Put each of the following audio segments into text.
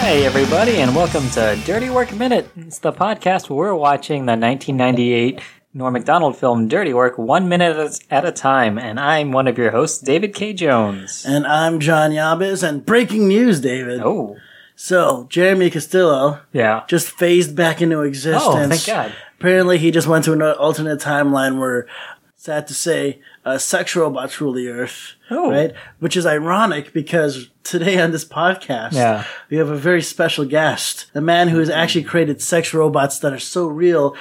Hey, everybody, and welcome to Dirty Work Minute. It's the podcast where we're watching the 1998 Norm MacDonald film Dirty Work one minute at a time. And I'm one of your hosts, David K. Jones. And I'm John Yabes, and breaking news, David. Oh, So, Jeremy Castillo yeah. just phased back into existence. Oh, thank God. Apparently, he just went to an alternate timeline where, sad to say, uh, sex robots rule the earth. Oh. Right? Which is ironic because today on this podcast, Yeah. we have a very special guest. A man who has actually created sex robots that are so real.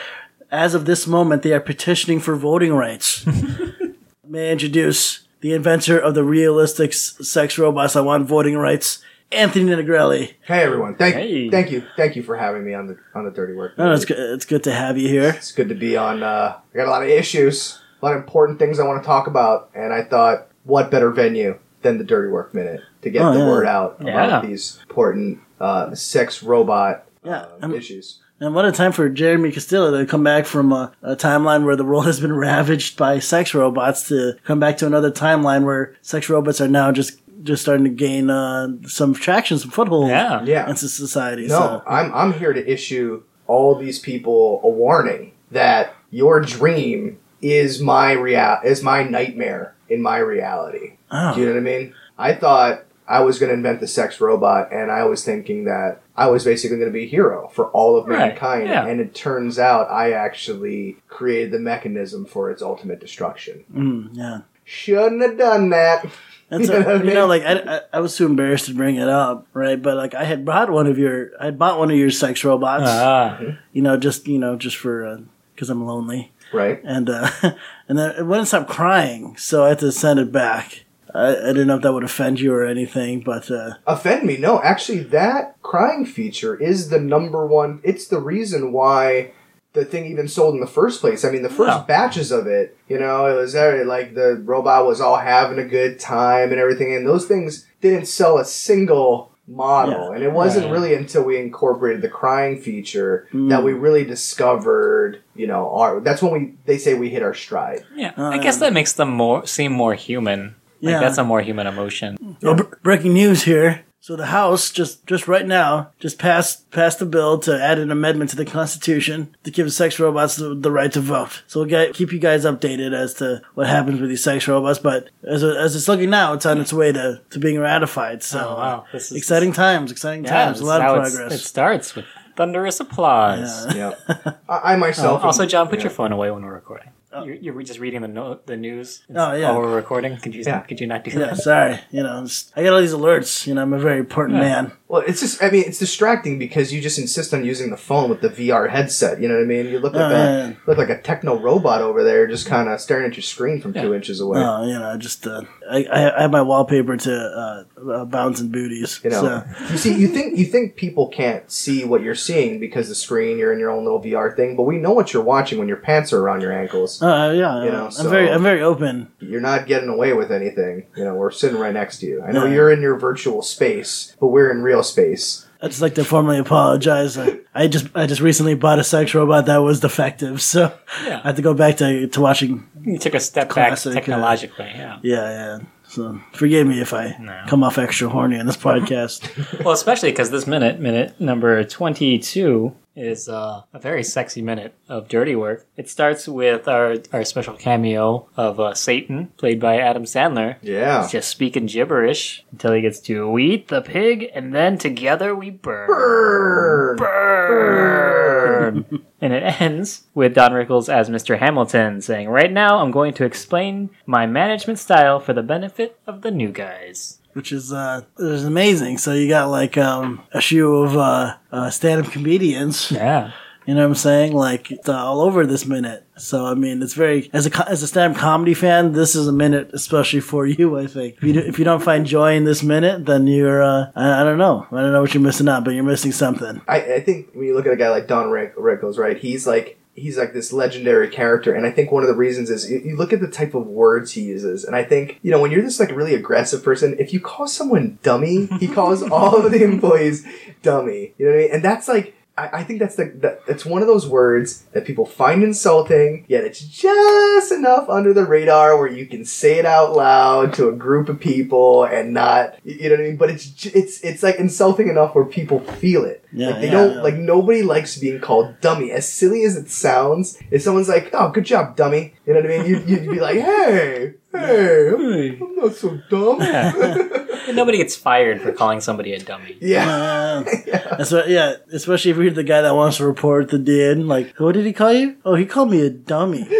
As of this moment, they are petitioning for voting rights. May I introduce the inventor of the realistic s- sex robots that want voting rights, Anthony Negrelli. Hey everyone! Thank Hey. thank you, thank you for having me on the on the Dirty Work. Oh, it's good. It's good to have you here. It's good to be on. Uh, I got a lot of issues, a lot of important things I want to talk about, and I thought, what better venue than the Dirty Work Minute to get Oh, the yeah. word out Yeah. about these important uh, sex robot Yeah, uh, I'm- issues. And what a time for Jeremy Castillo to come back from a, a timeline where the world has been ravaged by sex robots to come back to another timeline where sex robots are now just just starting to gain uh, some traction, some foothold Yeah. Yeah. into society. No, So, I'm I'm here to issue all these people a warning that your dream is my real is my nightmare in my reality. oh, Do you know what I mean? I thought I was going to invent the sex robot, and I was thinking that I was basically going to be a hero for all of Right, mankind. yeah. And it turns out I actually created the mechanism for its ultimate destruction. mm, yeah. Shouldn't have done that. That's You know a, what I you know, like I, I, I was too embarrassed to bring it up, right? But like I had bought one of your, I had bought one of your sex robots, Ah, you know, just you know, just for because I'm lonely. Right? and uh, and then it wouldn't stop crying, so I had to send it back. I, I didn't know if that would offend you or anything, but uh, Offend me? No, actually, that crying feature is the number one. It's the reason why the thing even sold in the first place. I mean, the first Wow. batches of it, you know, it was like the robot was all having a good time and everything, and those things didn't sell a single model. Yeah. And it wasn't Right. really until we incorporated the crying feature Mm. that we really discovered, you know, our. That's when we they say we hit our stride. yeah. Oh, I guess that makes them more seem more human. Like Yeah. that's a more human emotion. oh, br- breaking news here. So the House just just right now just passed passed a bill to add an amendment to the Constitution to give sex robots the, the right to vote. So we'll get, keep you guys updated as to what happens with these sex robots. But as as it's looking now, it's on its way to, to being ratified. So Oh, wow. This is- exciting times, exciting Yeah, times, a this lot of progress. It starts with thunderous applause. Yeah. Yeah, I, I Oh, myself. also, John, put yeah. your phone away when we're recording. You're, you're just reading the no- the news Oh, yeah. while we're recording. Could you Yeah. could you not do Yeah, that? sorry. You know, just- I get all these alerts. You know, I'm a very important Yeah. man. Well, it's just, I mean, it's distracting because you just insist on using the phone with the VR headset. You know what I mean? You look like, Oh, a, yeah, yeah. look like a techno robot over there, just kind of staring at your screen from two inches away. No, you know, just uh, I, I I have my wallpaper to uh, uh, Bounds and Booties. you know, So, you see, you think you think people can't see what you're seeing because the screen, you're in your own little VR thing, but we know what you're watching when your pants are around your ankles. Uh, yeah, You know, I'm so- very I'm very open. You're not getting away with anything. You know, we're sitting right next to you. I know Yeah. you're in your virtual space, but we're in real space. I'd just like to formally apologize. I, I just I just recently bought a sex robot that was defective, so Yeah. I have to go back to to watching. You took a step Classic, uh, back technologically. Yeah. Yeah, yeah. So forgive me if I No. come off extra horny on this podcast. Well, especially because this minute, minute number 22, is uh, a very sexy minute of dirty work. It starts with our, our special cameo of uh, Satan, played by Adam Sandler. Yeah. He's just speaking gibberish until he gets to we eat the pig and then together we burn. Burn. Burn. and it ends with Don Rickles as Mr. Hamilton saying, Right now, I'm going to explain my management style for the benefit of the new guys. which is uh, is amazing. So you got like um, a shoe of uh, uh, stand-up comedians. Yeah. You know what I'm saying? Like it's, uh, all over this minute. So I mean, it's very as a as a stand-up comedy fan, this is a minute especially for you. I think if you, do, if you don't find joy in this minute, then you're uh, I, I don't know. I don't know what you're missing out, but you're missing something. I, I think when you look at a guy like Don Rick- Rickles, right? He's like he's like this legendary character, and I think one of the reasons is you, you look at the type of words he uses, and I think you know when you're this like really aggressive person, if you call someone dummy, he calls all of the employees dummy. You know what I mean? And that's like. I, I think that's the that, it's one of those words that people find insulting, yet it's just enough under the radar where you can say it out loud to a group of people and not, you know what I mean. But it's it's it's like insulting enough where people feel it. Yeah, like they yeah, don't yeah. like nobody likes being called dummy. As silly as it sounds, if someone's like, "Oh, good job, dummy," you know what I mean? You'd, you'd be like, "Hey, hey, I'm, I'm not so dumb." Nobody gets fired for calling somebody a dummy. yeah. Yeah. That's what, yeah, especially if you're the guy that wants to report the did. Like, what did he call you? Oh, he called me a dummy.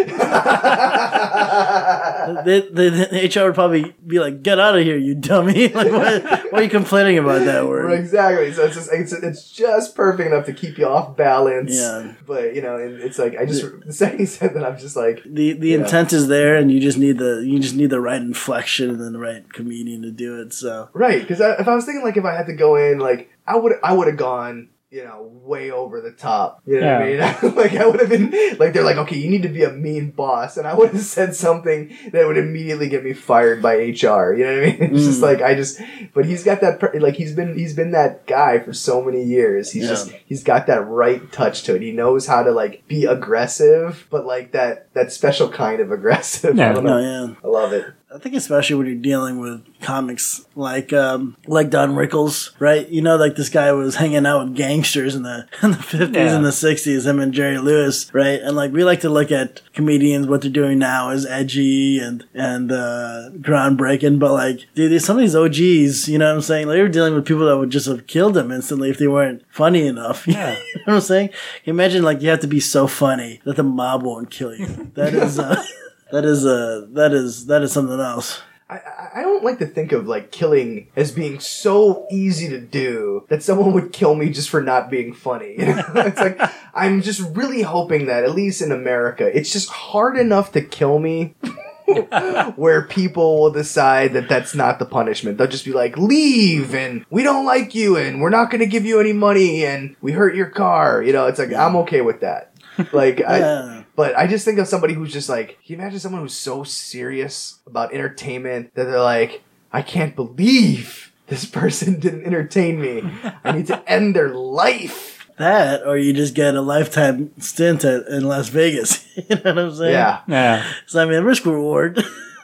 the, the, the HR would probably be like, "Get out of here, you dummy!" like, why, why are you complaining about that Right, word? Exactly. So it's just it's, it's just perfect enough to keep you off balance. Yeah. But you know, it's like I just the second he said that, I'm just like, The the Yeah. intent is there, and you just need the you just need the right inflection and then the right comedian to do it. So right? Because if I was thinking like if I had to go in, like I would I would have gone. You know, way over the top. You know what I mean? like I would have been like they're like, okay, you need to be a mean boss, and I would have said something that would immediately get me fired by HR. You know what I mean? It's just Mm. like I just, but he's got that like he's been he's been that guy for so many years. He's Yeah. just he's got that right touch to it. He knows how to like be aggressive, but like that that special kind of aggressive. I Yeah. don't no, yeah. I love it. I think especially when you're dealing with comics like um, like Don Rickles, right? You know, like this guy was hanging out with gangsters in the in the fifties Yeah. and the sixties, him and Jerry Lewis, right? And like we like to look at comedians what they're doing now is edgy and and uh, groundbreaking, but like dude, some of these OGs, you know what I'm saying? Like, they were dealing with people that would just have killed them instantly if they weren't funny enough. Yeah. you know what I'm saying? Imagine like you have to be so funny that the mob won't kill you. That is. Uh, That is uh that is that is something else. I, I- don't like to think of like killing as being so easy to do that someone would kill me just for not being funny. it's like I'm just really hoping that at least in America, it's just hard enough to kill me. where people will decide that that's not the punishment. They'll just be like, leave and we don't like you and we're not going to give you any money and we hurt your car. You know, it's like, I'm okay with that. Like, I, Yeah. But I just think of somebody who's just like, can you imagine someone who's so serious about entertainment that they're like, I can't believe this person didn't entertain me. I need to end their life. That or you just get a lifetime stint at, in Las Vegas. you know what I'm saying? Yeah. Yeah. So I mean risk reward.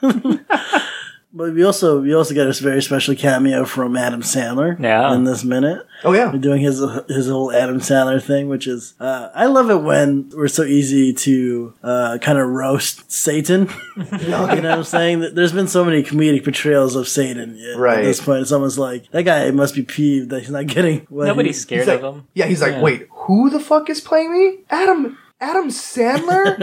but we also we also get a very special cameo from Adam Sandler Yeah. in this minute. Oh, yeah. We're doing his his whole Adam Sandler thing, which is uh, I love it when we're so easy to uh, kind of roast Satan. you know what I'm saying? There's been so many comedic portrayals of Satan at, Right. at this point. It's almost like that guy must be peeved that he's not getting what he- scared He's like, of him. Yeah, he's like, Yeah. wait, who the fuck is playing me? Adam, Adam Sandler?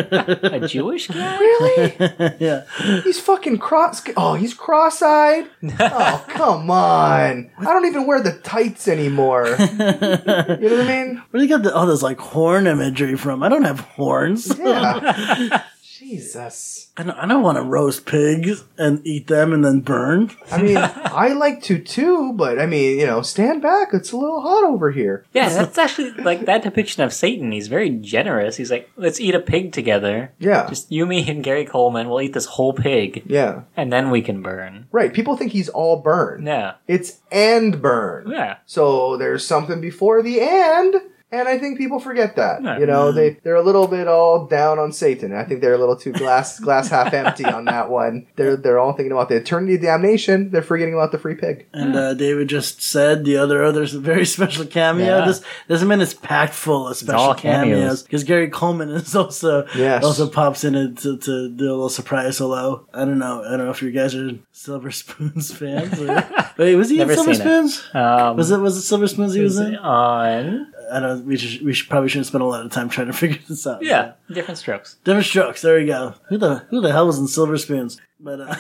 A Jewish guy? really? yeah. He's fucking cross. Oh, he's cross-eyed. Oh, come on! I don't even wear the tights anymore. You know what I mean? Where do you get the, all this like horn imagery from? I don't have horns. Yeah. Jesus. I don't, I don't want to roast pigs and eat them and then burn. I mean, I like to too, but I mean, you know, stand back. It's a little hot over here. Yeah, that's actually like that depiction of Satan. He's very generous. He's like, let's eat a pig together. Yeah. Just you, me, and Gary Coleman. We'll eat this whole pig, Yeah. and then we can burn. Right. People think he's all burn. Yeah. It's and burn. Yeah. So there's something before the and, and I think people forget that. Yeah. You know, they they're a little bit all down on Satan. I think they're a little too glass glass half empty on that one. They're they're all thinking about the eternity of damnation. They're forgetting about the free pig. And uh, David just said the other other very special cameo. Yeah. This this is packed full of special all cameos. cameos because Gary Coleman is also Yes. also pops in it to, to do a little surprise hello. I don't know. I don't know if you guys are Silver Spoons fans. Or, wait, was he Never in Silver seen it. Spoons? Um, Was it was it Silver Spoons he was in? on? I don't. We should we should probably shouldn't spend a lot of time trying to figure this out. Yeah, different strokes. Different strokes. There we go. Who the who the hell was in Silver Spoons? But uh,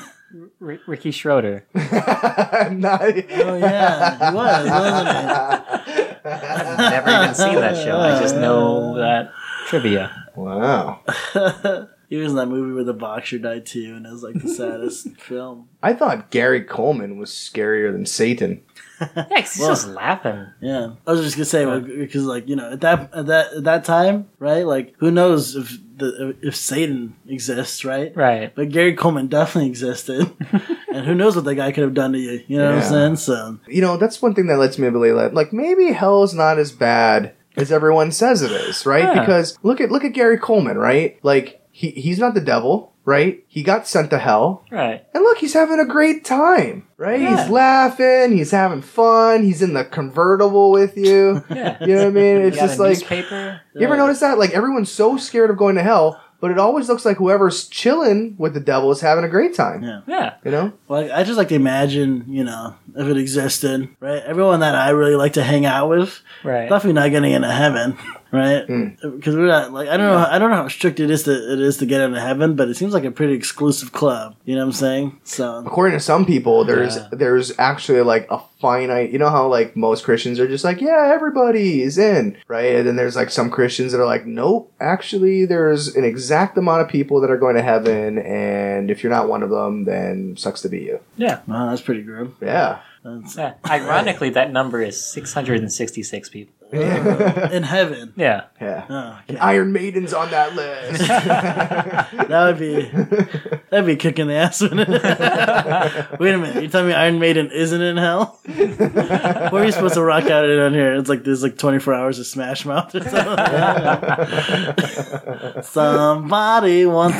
R- Ricky Schroder. Not- oh yeah, he was, wasn't he? Never even seen that show. I just know that trivia. wow. He was in that movie where the boxer died too, and it was like the saddest film. I thought Gary Coleman was scarier than Satan. Yeah, 'cause he's just laughing. Yeah, I was just gonna say like, because like you know at that at that at that time, right? Like who knows if the if Satan exists, right? Right. But Gary Coleman definitely existed, and who knows what that guy could have done to you? You know what I'm saying? So You know, that's one thing that lets me believe that, like, maybe hell's not as bad as everyone says it is, right? Yeah. Because look at look at Gary Coleman, right? Like he he's not the devil, right? He got sent to hell. Right. And look, he's having a great time, right? Yeah. He's laughing, he's having fun, he's in the convertible with you. Yeah. You know what I mean? It's You just like newspaper. you ever notice that? Like everyone's so scared of going to hell, but it always looks like whoever's chilling with the devil is having a great time. Yeah. Yeah. You know? Well, I just like to imagine, you know, if it existed, right? Everyone that I really like to hang out with, Right. definitely not getting into heaven, right? Mm. Because we're not like I don't know, I don't know how strict it is to it is to get into heaven, but it seems like a pretty exclusive club. You know what I'm saying? So According to some people, there's Yeah. there's actually like a finite. You know how like most Christians are just like, yeah, everybody is in, right? And then there's like some Christians that are like, nope, actually, there's an exact amount of people that are going to heaven, and if you're not one of them, then sucks to be you. Yeah. wow, that's pretty grim. Yeah. That's, yeah. Ironically, that number is 666 people. In heaven. Yeah. Yeah. Oh, And. Iron Maiden's on that list. that would be that'd be kicking the ass. Wouldn't it? Wait a minute, you telling me Iron Maiden isn't in hell? Where are you supposed to rock out in on here? It's like there's like 24 hours of Smash Mouth or something. Somebody wants.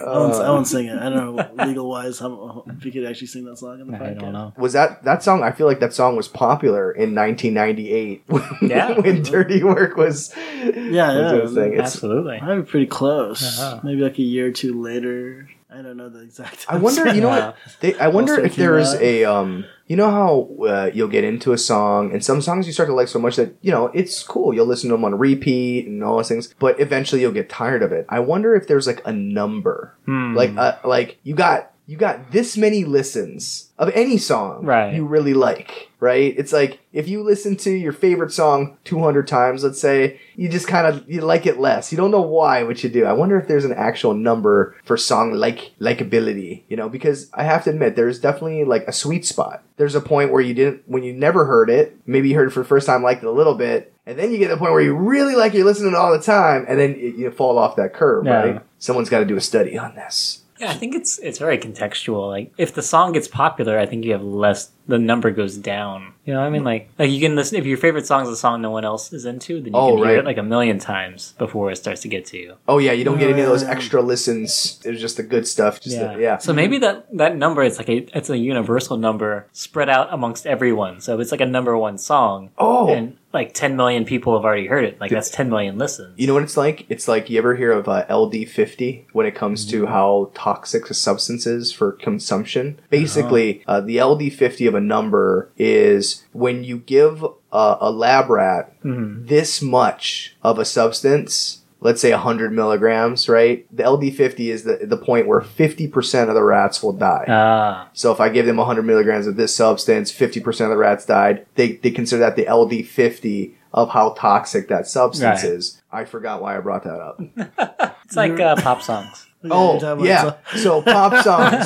Uh, I, won't, I won't sing it. I don't know legal wise how, if you could actually sing that song in the I podcast. don't know. was that that song? I feel like that song was popular in 1998. Yeah. when Dirty Work was Yeah, was yeah. a thing. It's, Absolutely. I'd be pretty close. Uh-huh. Maybe like a year or two later. I don't know the exact. I wonder. You know what? They, I wonder if there is a um. You know how uh, you'll get into a song, and some songs you start to like so much that you know it's cool. You'll listen to them on repeat and all those things, but eventually you'll get tired of it. I wonder if there's like a number, Hmm. like uh, like you got you got this many listens of any song Right. you really like, right? It's like if you listen to your favorite song 200 times, let's say, you just kind of you like it less. You don't know why, what you do. I wonder if there's an actual number for song like likability, you know, because I have to admit there's definitely like a sweet spot. There's a point where you didn't when you never heard it, maybe you heard it for the first time, liked it a little bit, and then you get to the point where you really like it, you're listening all the time, and then you, you fall off that curve, Yeah. right? Someone's got to do a study on this. Yeah, I think it's it's very contextual. Like if the song gets popular, I think you have less. The number goes down. You know, what I mean, mm. like like you can listen if your favorite song is a song no one else is into, then you Oh, can hear right. it like a million times before it starts to get to you. Oh yeah, you don't get any of those extra listens. It's just the good stuff. Just yeah. The, yeah. So maybe that that number is like a it's a universal number spread out amongst everyone. So it's like a number one song. Oh. and like 10 million people have already heard it. Like that's 10 million listens. You know what it's like? It's like you ever hear of uh, LD50 when it comes to how toxic a substance is for consumption? Basically, uh, the LD50 of a number is when you give uh, a lab rat this much of a substance, let's say 100 milligrams, right? The LD50 is the, the point where 50% of the rats will die. Ah, So if I give them 100 milligrams of this substance, 50% of the rats died. They, they consider that the LD50 of how toxic that substance Right. is. I forgot why I brought that up. it's like uh, pop songs. Oh, yeah. so- So pop songs,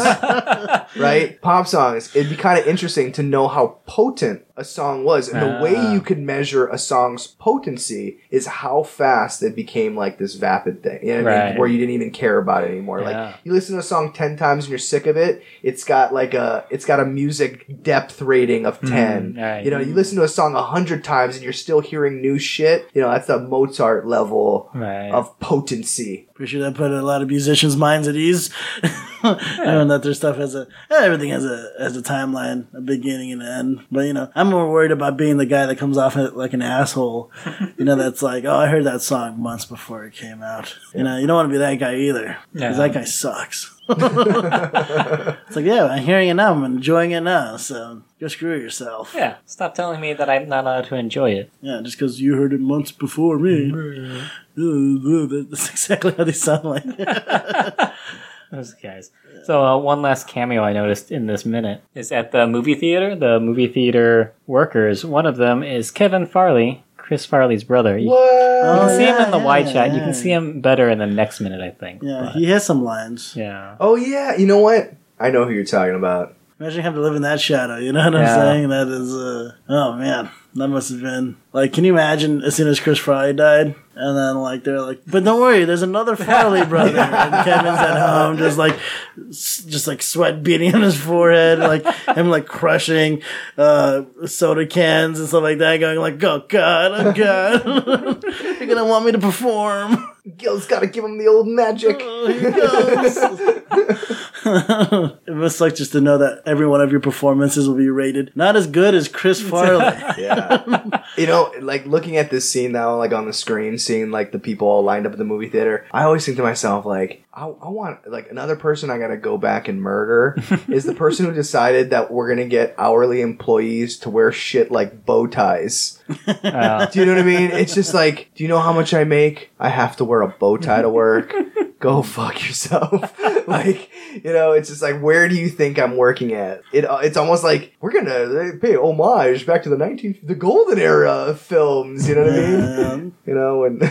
right? Pop songs. It'd be kind of interesting to know how potent a song was. And the way Ah. you could measure a song's potency is how fast it became like this vapid thing. You know what I mean? Where you didn't even care about it anymore. Yeah. Like you listen to a song 10 times and you're sick of it. It's got like a, it's got a music depth rating of 10. Mm, right. You know, you listen to a song a hundred times and you're still hearing new shit. You know, that's the Mozart level Right. of potency. Pretty sure that put a lot of musicians' minds at ease, knowing that their stuff has a everything has a has a timeline, a beginning and an end. But you know, I'm more worried about being the guy that comes off like an asshole. You know, that's like, oh, I heard that song months before it came out. You know, you don't want to be that guy either, because Yeah. that guy sucks. it's like, yeah, I'm hearing it now, I'm enjoying it now, so go screw yourself. yeah, stop telling me that I'm not allowed to enjoy it. Yeah, just because you heard it months before me. Uh, That's exactly how they sound like. Those guys. So uh, one last cameo I noticed in this minute is at the movie theater. The movie theater workers. One of them is Kevin Farley, Chris Farley's brother. You, What? you can Oh, see him in the yeah, wide shot. You can see him better in the next minute, I think. Yeah, But, he has some lines. yeah. Oh yeah, you know what? I know who you're talking about. Imagine having to live in that shadow. You know what Yeah. I'm saying? That is, uh, oh man, that must have been like. Can you imagine as soon as Chris Farley died, and then like they're like, but don't worry, there's another Farley brother, and Kevin's at home, just like, just like sweat beating on his forehead, like him like crushing uh, soda cans and stuff like that, going like, oh god, oh god, you're gonna want me to perform. Gil's got to give him the old magic. Oh, it goes. it must suck just to know that every one of your performances will be rated not as good as Chris Farley. Yeah. you know, like looking at this scene now, like on the screen, seeing like the people all lined up at the movie theater, I always think to myself, like, I, I want, like, another person I gotta go back and murder is the person who decided that we're gonna get hourly employees to wear shit like bow ties. Uh, Do you know what I mean? It's just like, do you know how much I make? I have to wear a bow tie to work. Go fuck yourself. like, you know, it's just like, where do you think I'm working at? It, uh, it's almost like we're gonna pay homage back to the 19th, the golden era of films. You know what I mean? Um, You know, and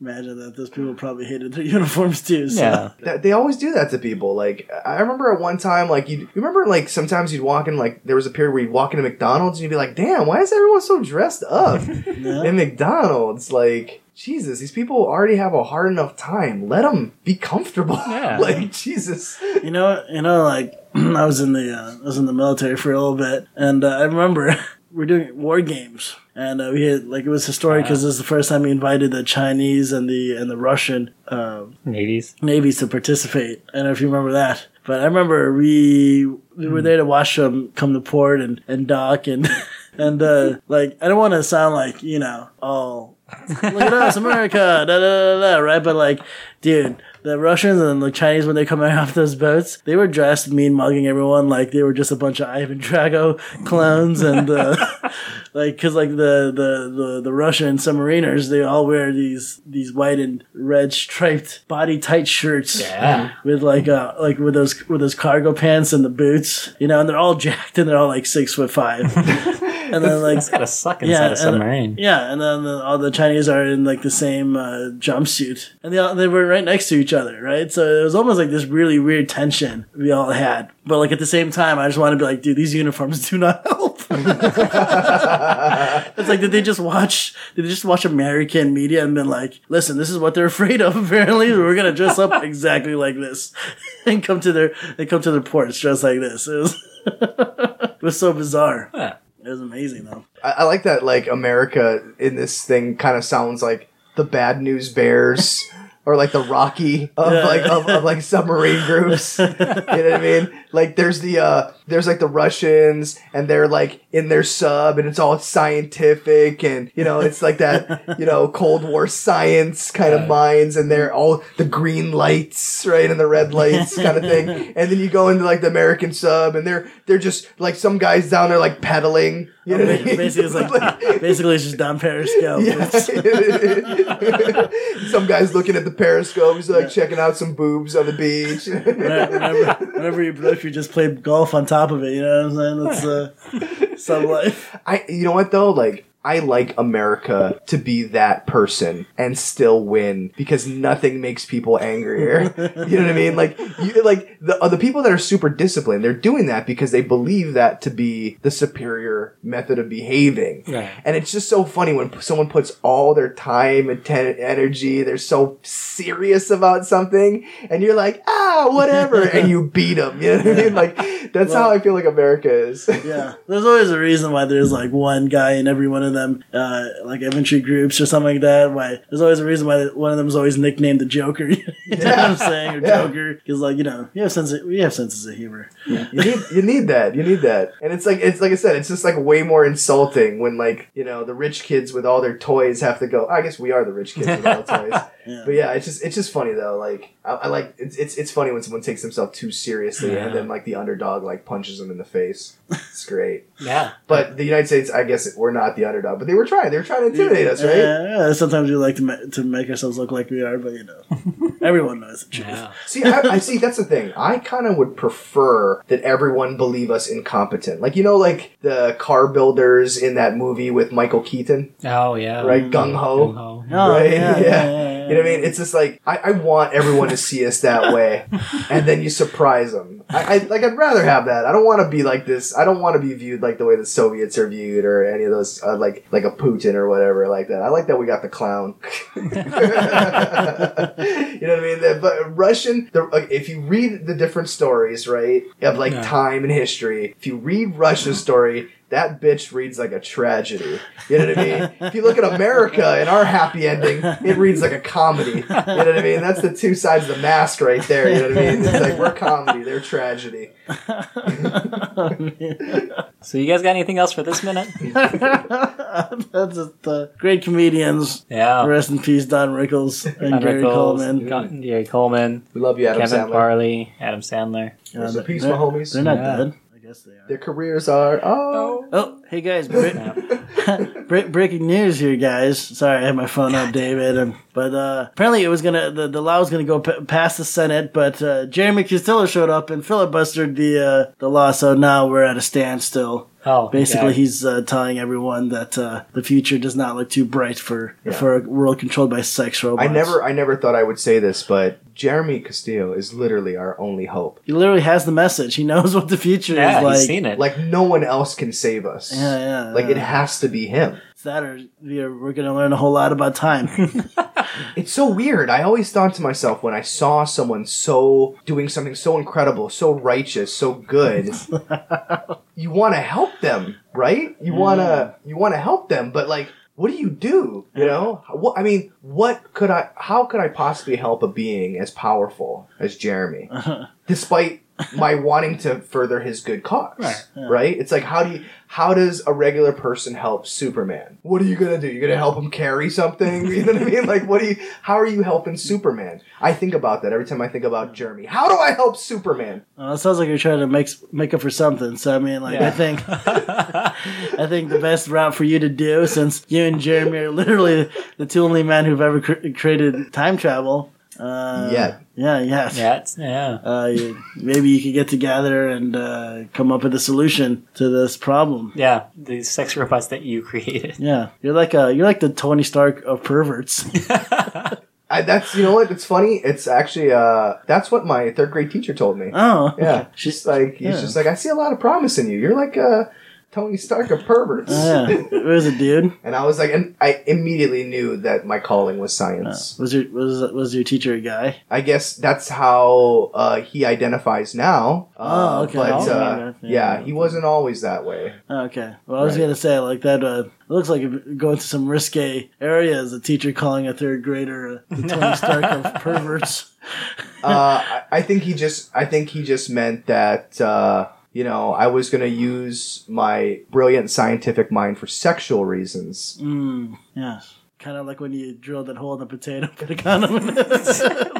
imagine that those people probably hated their uniforms too. So. yeah. they always do that to people. Like, I remember at one time, like, you remember, like, sometimes you'd walk in, like, there was a period where you'd walk into McDonald's and you'd be like, damn, why is everyone so dressed up? Yeah. in McDonald's. Like, Jesus, these people already have a hard enough time. Let them be comfortable. Yeah. like, Jesus. You know, you know, like I was in the uh, I was in the military for a little bit, and uh, I remember we're doing war games, and uh, we had like it was historic because this is the first time we invited the Chinese and the and the Russian uh, Navies. navies to participate. I don't know if you remember that, but I remember we we were there to watch them come to port and and dock and and uh, like I don't want to sound like you know all look at us America da da da da right, but like dude. The Russians and the Chinese, when they come out off those boats, they were dressed mean mugging everyone like they were just a bunch of Ivan Drago clones and uh, like because like the, the the the Russian submariners, they all wear these these white and red striped body tight shirts Yeah. with like uh like with those with those cargo pants and the boots, you know, and they're all jacked and they're all like six foot five, and then like It's gotta suck inside yeah, a and- submarine. yeah, and then the, all the Chinese are in like the same uh, jumpsuit, and they all, they were right next to each other, right? So it was almost like this really weird tension we all had. But like at the same time, I just want to be like, dude, these uniforms do not help. it's like, did they just watch? Did they just watch American media and been like, listen, this is what they're afraid of. Apparently, we're gonna dress up exactly like this and come to their they come to their ports dressed like this. It was, it was so bizarre. Yeah. It was amazing though. I, I like that, like, America in this thing kind of sounds like the Bad News Bears. Or like the Rocky of Yeah. like of, of like submarine groups, you know what I mean? Like there's the uh there's like the Russians and they're like in their sub and it's all scientific and you know it's like that you know Cold War science kind of minds and they're all the green lights right and the red lights kind of thing and then you go into like the American sub and they're they're just like some guys down there like pedaling you know I mean? Basically, it's like basically it's just down Periscope. Yeah. some guys looking at the periscope, he's like checking out some boobs on the beach. whenever, whenever you if you just play golf on top of it, you know what I'm saying? That's uh, sub life. I, you know what though, like. I like America to be that person and still win because nothing makes people angrier. you know what I mean? Like, you, like the uh, the people that are super disciplined, they're doing that because they believe that to be the superior method of behaving. Right. And it's just so funny when someone puts all their time and energy, they're so serious about something, and you're like, ah, whatever, and you beat them. You know what I mean? Like, that's how I feel like America is. Yeah, there's always a reason why there's like one guy in every one of them, uh, like infantry groups or something like that. Why there's always a reason why one of them is always nicknamed the Joker. you know what I'm saying? Or Yeah. Joker, because like you know, you have sense. Of, we have senses of humor. you need you need that. You need that. And it's like it's like I said, it's just like way more insulting when like, you know, the rich kids with all their toys have to go. I guess we are the rich kids with all the toys. Yeah. But yeah, it's just it's just funny though. Like I, I like it's, it's it's funny when someone takes themselves too seriously Yeah. and then like the underdog like punches them in the face. It's great. Yeah. But the United States, I guess we're not the underdog, but they were trying. They were trying to intimidate us, right? Yeah, yeah, sometimes we like to ma- to make ourselves look like we are, but you know, everyone knows the truth. Yeah. See, I, I see. That's the thing. I kind of would prefer that everyone believe us incompetent. Like you know, like the car builders in that movie with Michael Keaton, Oh yeah. right? Gung ho. Gung-ho. Oh, Right, yeah, yeah, yeah. yeah, yeah. You know what I mean? It's just like I, I want everyone to see us that way, and then you surprise them. I, I like. I'd rather have that. I don't want to be like this. I don't want to be viewed like the way the Soviets are viewed, or any of those uh, like like a Putin or whatever like that. I like that we got the clown. you know what I mean? The- but Russian. The, like, if you read the different stories, right, of like Yeah. time and history, if you read Russia's story. That bitch reads like a tragedy. You know what I mean? If you look at America and our happy ending, it reads like a comedy. You know what I mean? That's the two sides of the mask right there. You know what I mean? It's like we're comedy, they're tragedy. So you guys got anything else for this minute? That's just uh, great comedians. Yeah. Rest in peace, Don Rickles and Don Gary Rickles, Coleman. Gon- Gary Coleman, We love you, Adam Kevin Sandler. Farley, Adam Sandler. Rest in peace, they're, my homies. They're not Yeah. dead. I guess they are. Their careers are oh. Oh, hey guys! Bre- bre- breaking news here, guys. Sorry, I had my phone up, David. And, but uh, apparently, it was gonna the, the law was gonna go p- past the Senate, but uh, Jeremy Castillo showed up and filibustered the uh, the law. So now we're at a standstill. Oh, Basically, okay. he's uh, telling everyone that uh, the future does not look too bright for Yeah. for a world controlled by sex robots. I never I never thought I would say this, but Jeremy Castillo is literally our only hope. He literally has the message. He knows what the future yeah, is like. he's seen it. Like no one else can save us. Yeah, yeah. Like it has to be him. It's that, or we're, to learn a whole lot about time. It's so weird. I always thought to myself when I saw someone so doing something so incredible, so righteous, so good, you want to help them, right? You want to you want to help them, but like what do you do? You know? What I mean, what could I how could I possibly help a being as powerful as Jeremy? Despite my wanting to further his good cause. Right. Right? It's like how do you how does a regular person help Superman? What are you gonna do? You're gonna help him carry something? You know what I mean? Like what do you how are you helping Superman? I think about that every time I think about Jeremy. How do I help Superman? Well, it sounds like you're trying to make make up for something. So I mean, like Yeah. I think I think the best route for you to do, since you and Jeremy are literally the two only men who've ever cr- created time travel. Uh, Yet. yeah, yes. yeah, yeah. Uh, maybe you could get together and uh, come up with a solution to this problem. Yeah, the sex robots that you created. Yeah, you're like a you're like the Tony Stark of perverts. I, that's you know what? It's funny. It's actually uh that's what my third grade teacher told me. Oh, Yeah, okay. she's like he's yeah. just like I see a lot of promise in you. You're like a Tony Stark of perverts. Oh, yeah. It was a dude. And I was like, and I immediately knew that my calling was science. Was your was was your teacher a guy? I guess that's how uh, he identifies now. Uh, Oh, okay. But Oh, uh, yeah, yeah, he wasn't always that way. Okay. Well, I was Right. gonna say like that. Uh, it looks like going to some risque areas. A teacher calling a third grader uh, the Tony Stark of perverts. Uh, I, I think he just, I think he just meant that. You know, I was going to use my brilliant scientific mind for sexual reasons. Mm, yes. Kind of like when you drilled that hole in the potato, put a condom in it.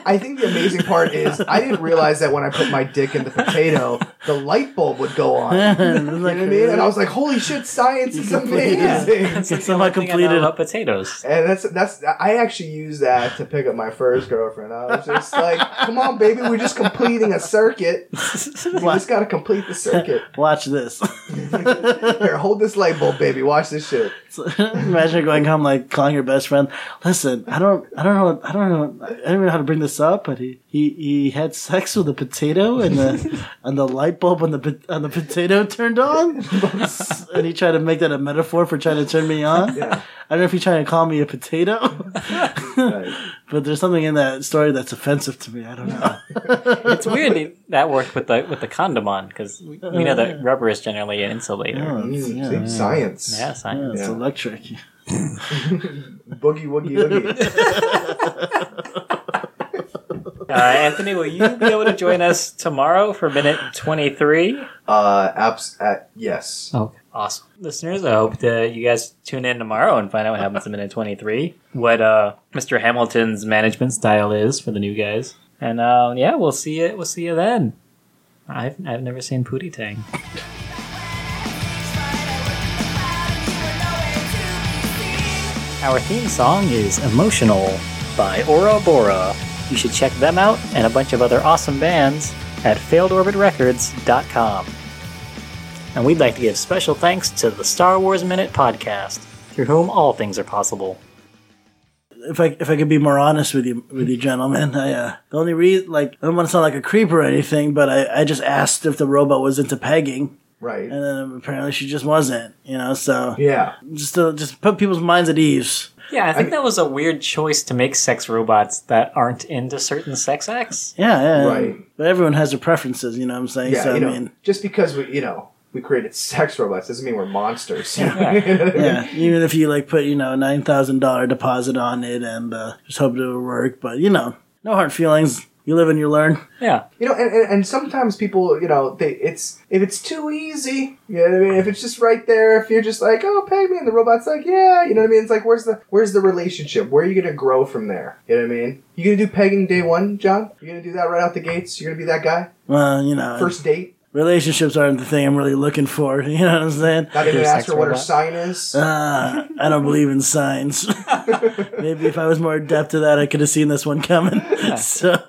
I think the amazing part is I didn't realize that when I put my dick in the potato, the light bulb would go on. You know what I mean? And I was like, "Holy shit, science is amazing!" That's It's the somehow I completed. about potatoes. And that's that's I actually used that to pick up my first girlfriend. I was just like, "Come on, baby, we're just completing a circuit. We just got to complete the circuit. Watch this. Here, hold this light bulb, baby. Watch this shit." So, imagine going home like calling your best friend. Listen, I don't, I don't know, I don't know, I don't even know how to bring this up, but he he, he had sex with a potato and the and the light bulb on the on the potato turned on, and he tried to make that a metaphor for trying to turn me on. Yeah. I don't know if he's trying to call me a potato, Right. but there's something in that story that's offensive to me. I don't know. It's weird that that worked with the with the condom on because we, we know that rubber is generally an insulator. Oh, it's- Mm, yeah. Science. Yeah, yeah, science. it's Yeah. electric. Boogie woogie woogie. Uh, Anthony, will you be able to join us tomorrow for minute twenty three? Uh, abs- uh, yes. Okay. Awesome. Listeners, I hope that you guys tune in tomorrow and find out what happens in minute 23. What uh, Mr. Hamilton's management style is for the new guys. And uh, yeah, we'll see you we'll see you then. I've I've never seen Pootie Tang. Our theme song is Emotional by Ora Bora. You should check them out and a bunch of other awesome bands at failedorbitrecords.com. And we'd like to give special thanks to the Star Wars Minute podcast, through whom all things are possible. if I if I could be more honest with you with you gentlemen, I uh, the only reason like I don't want to sound like a creep or anything, but I, I just asked if the robot was into pegging, Right. and then apparently she just wasn't. You know, so Yeah. just to just put people's minds at ease. Yeah, I think mean- that was a weird choice to make sex robots that aren't into certain sex acts. Yeah, yeah. Right. But everyone has their preferences. You know what I'm saying? Yeah. so you know, I mean, just because we, you know, we created sex robots doesn't mean we're monsters. yeah. Even if you like put you know a nine thousand dollar deposit on it and uh, just hope it will work, but you know, no hard feelings. You live and you learn. Yeah. You know, and, and, and sometimes people, you know, they it's if it's too easy, you know what I mean. If it's just right there, if you're just like, oh, pay me, and the robot's like, yeah, you know what I mean. It's like, where's the where's the relationship? Where are you gonna grow from there? You know what I mean? You gonna do pegging day one, John? You gonna do that right out the gates? You're gonna be that guy? Well, you know, First date? Relationships aren't the thing I'm really looking for. You know what I'm saying? Not even Your ask her what her sign is. Uh, I don't believe in signs. Maybe if I was more adept to that, I could have seen this one coming. so,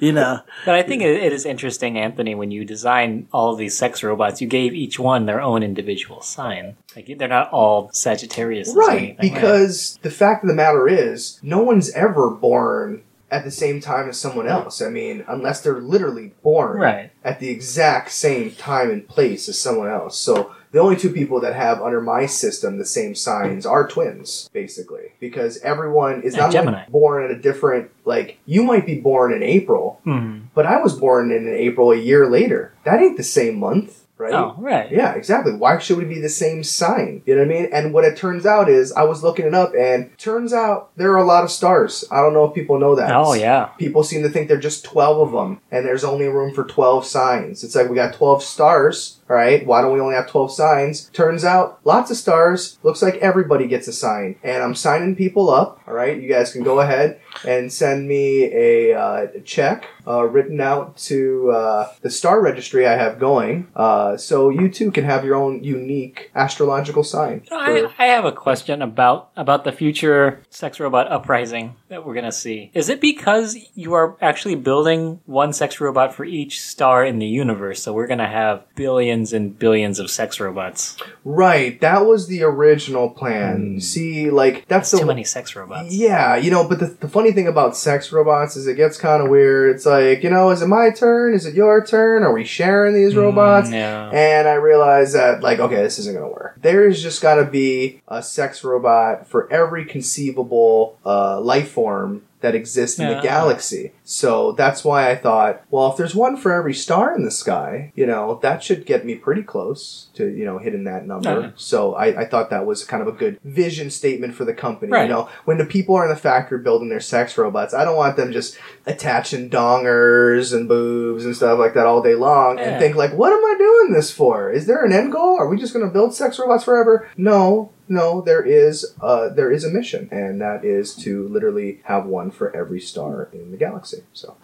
you know, But I think it, it is interesting, Anthony, when you design all of these sex robots, you gave each one their own individual sign. Like they're not all Sagittarius. Right, anything, because the fact of the matter is, no one's ever born at the same time as someone else. I mean, unless they're literally born Right. at the exact same time and place as someone else. So the only two people that have under my system the same signs are twins, basically, because everyone is And not Gemini. like born at a different. Like you might be born in April, Mhm. but I was born in April a year later. That ain't the same month, right? Oh, right. Yeah, exactly. Why should we be the same sign? You know what I mean? And what it turns out is, I was looking it up, and turns out there are a lot of stars. I don't know if people know that. Oh, yeah. People seem to think there are just 12 of them, and there's only room for 12 signs. It's like we got 12 stars, all right? Why don't we only have 12 signs? Turns out, lots of stars. Looks like everybody gets a sign. And I'm signing people up, all right? You guys can go ahead and send me a uh, check uh, written out to uh, the star registry I have going, uh, so you too can have your own unique astrological sign. You know, I, I have a question about about the future sex robot uprising that we're gonna see. Is it because you are actually building one sex robot for each star in the universe? So we're gonna have billions and billions of sex robots. right, that was the original plan. See, like that's the Too many sex robots. Yeah, you know, but the, the funny thing about sex robots is it gets kind of weird. It's like, you know, is it my turn? Is it your turn? Are we sharing these robots? Mm, yeah. And I realized that, like, okay, this isn't going to work. There's just got to be a sex robot for every conceivable uh, life form that exists in Yeah. the galaxy. So that's why I thought, well, if there's one for every star in the sky, you know, that should get me pretty close to, you know, hitting that number. So I, I thought that was kind of a good vision statement for the company. Right. You know, when the people are in the factory building their sex robots, I don't want them just attaching dongers and boobs and stuff like that all day long Yeah. and think like, what am I doing this for? Is there an end goal? Are we just going to build sex robots forever? No, no, there is uh, there is a mission, and that is to literally have one for every star in the galaxy. So